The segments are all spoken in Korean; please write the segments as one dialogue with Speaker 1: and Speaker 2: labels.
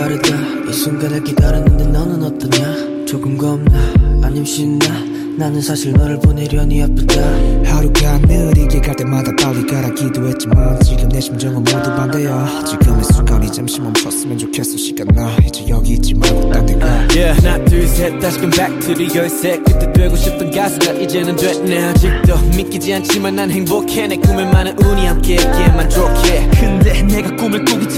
Speaker 1: 다르다. 이 순간을 기다렸는데 너는 어떠냐? 조금 겁나? 아님 신나? 나는 사실 너를 보내려니 아프다.
Speaker 2: 하루가 느리게 갈 때마다 빨리 가라 기도했지만 지금 내 심정은 모두 반대야. 지금의 순간이 잠시 멈췄으면 좋겠어. 시간 나. 이제 여기 있지 말고 딴데 가.
Speaker 3: Yeah 하나 둘셋. 다시금 back to the 열쇠 그때 되고 싶던 가수가 이제는 됐네. 아직도 믿기지 않지만 난 행복해. 내 꿈에 많은 운이 함께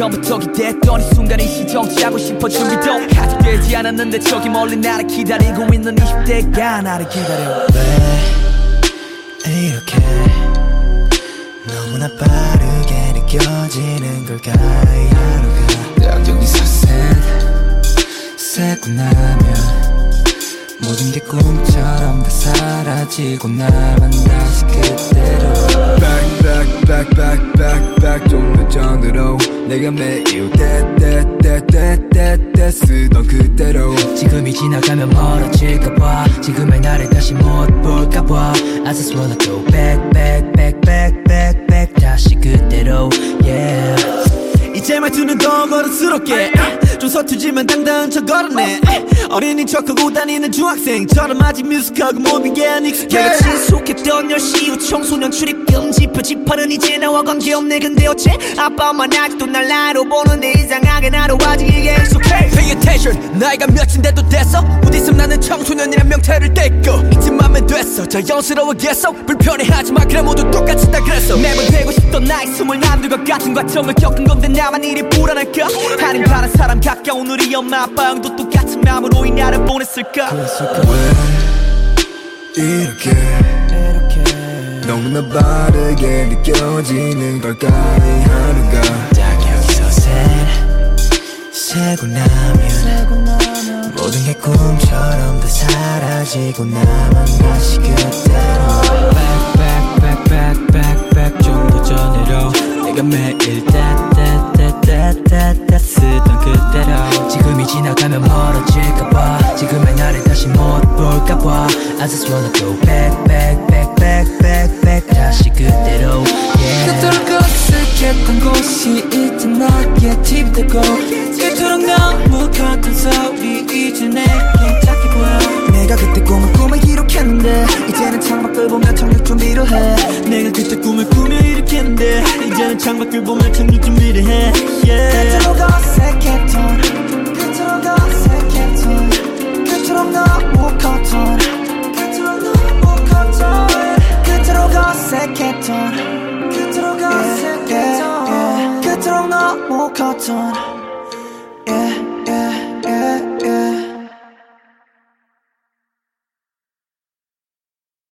Speaker 4: 전부터 기대했던 이 순간이 시정치하고 싶어 준비도 아직 되지 않았는데 저기 멀리 나를 기다리고 있는 20대가 나를 기다려.
Speaker 1: 왜 이렇게 너무나 빠르게 느껴지는 걸까 이 하루가?
Speaker 2: 양정이 서센 새고 나면. 모든 게 꿈처럼 다 사라지고 나만 다시 그대로 Back back back back back 좀더 전으로 내가 매일 때때때때때때 쓰던 그대로
Speaker 4: 지금이 지나가면 멀어질까봐 지금의 나를 다시 못 볼까봐 I just wanna go back back back back back back 다시 그대로 yeah
Speaker 3: 이제 말투는 더 거칠스럽게 좀 서투지만 당당한 척 걸었네. 어린이 척하고 다니는 중학생처럼 아직 뮤직하고 모든 게 안 익숙해
Speaker 4: 내가 지속했던 10시 후 청소년 출입금 지표 지파는 이제 나와 관계없네. 근데 어째? 아빠 엄마는 아직도 날 나로 보는데 이상하게 나로 아직 이게
Speaker 3: Attention 나이가 몇인데도 됐어? 곧 있으면 나는 청소년이란 명태를 떼고? 이쯤 하면 됐어. 자연스러워겠어? 불편해하지마. 그래 모두 똑같이 다 그랬어.
Speaker 4: 매번 되고 싶던 나의 스물 남들과 같은 과정을 겪은 건데 나만 이리 불안할까? 아님 다른 사람 가까운 우리 엄마 아빠 형도 똑같은 마음으로 이 나를 보냈을까?
Speaker 2: 이렇게? 너무나 빠르게 느껴지는 걸까 이 하루가
Speaker 1: 새고 나면 모든 게 꿈처럼 다 사라지고 나만 다시 그대로. Back back back back back 좀 더 전으로. 내가 매일 때때때때때때 쓰던 그대로. 지금이 지나가면 멀어질까봐. 지금의 나를 다시 못 볼까봐. I just wanna go back back back back back back. 다시 그대로 yeah. 그토록 어색했던 곳이 이제 나의 팁이 되고 그토록 너무 컸던 소리 이제 내게 작게 보여.
Speaker 4: 내가 그때 꿈을 꾸며 기록했는데 이제는 창밖을 보며 착륙 준비를 해. 내가 그때 꿈을 꾸며 일으켰는데 이제는 창밖을 보며 착륙 준비를 해. Yeah.
Speaker 5: 그토록 어색했던 그토록 어색했던 그토록 너무 컸던 그토록 너무 컸던 그토록 어색했던 그토록 어색했던 그토록 너무 컸던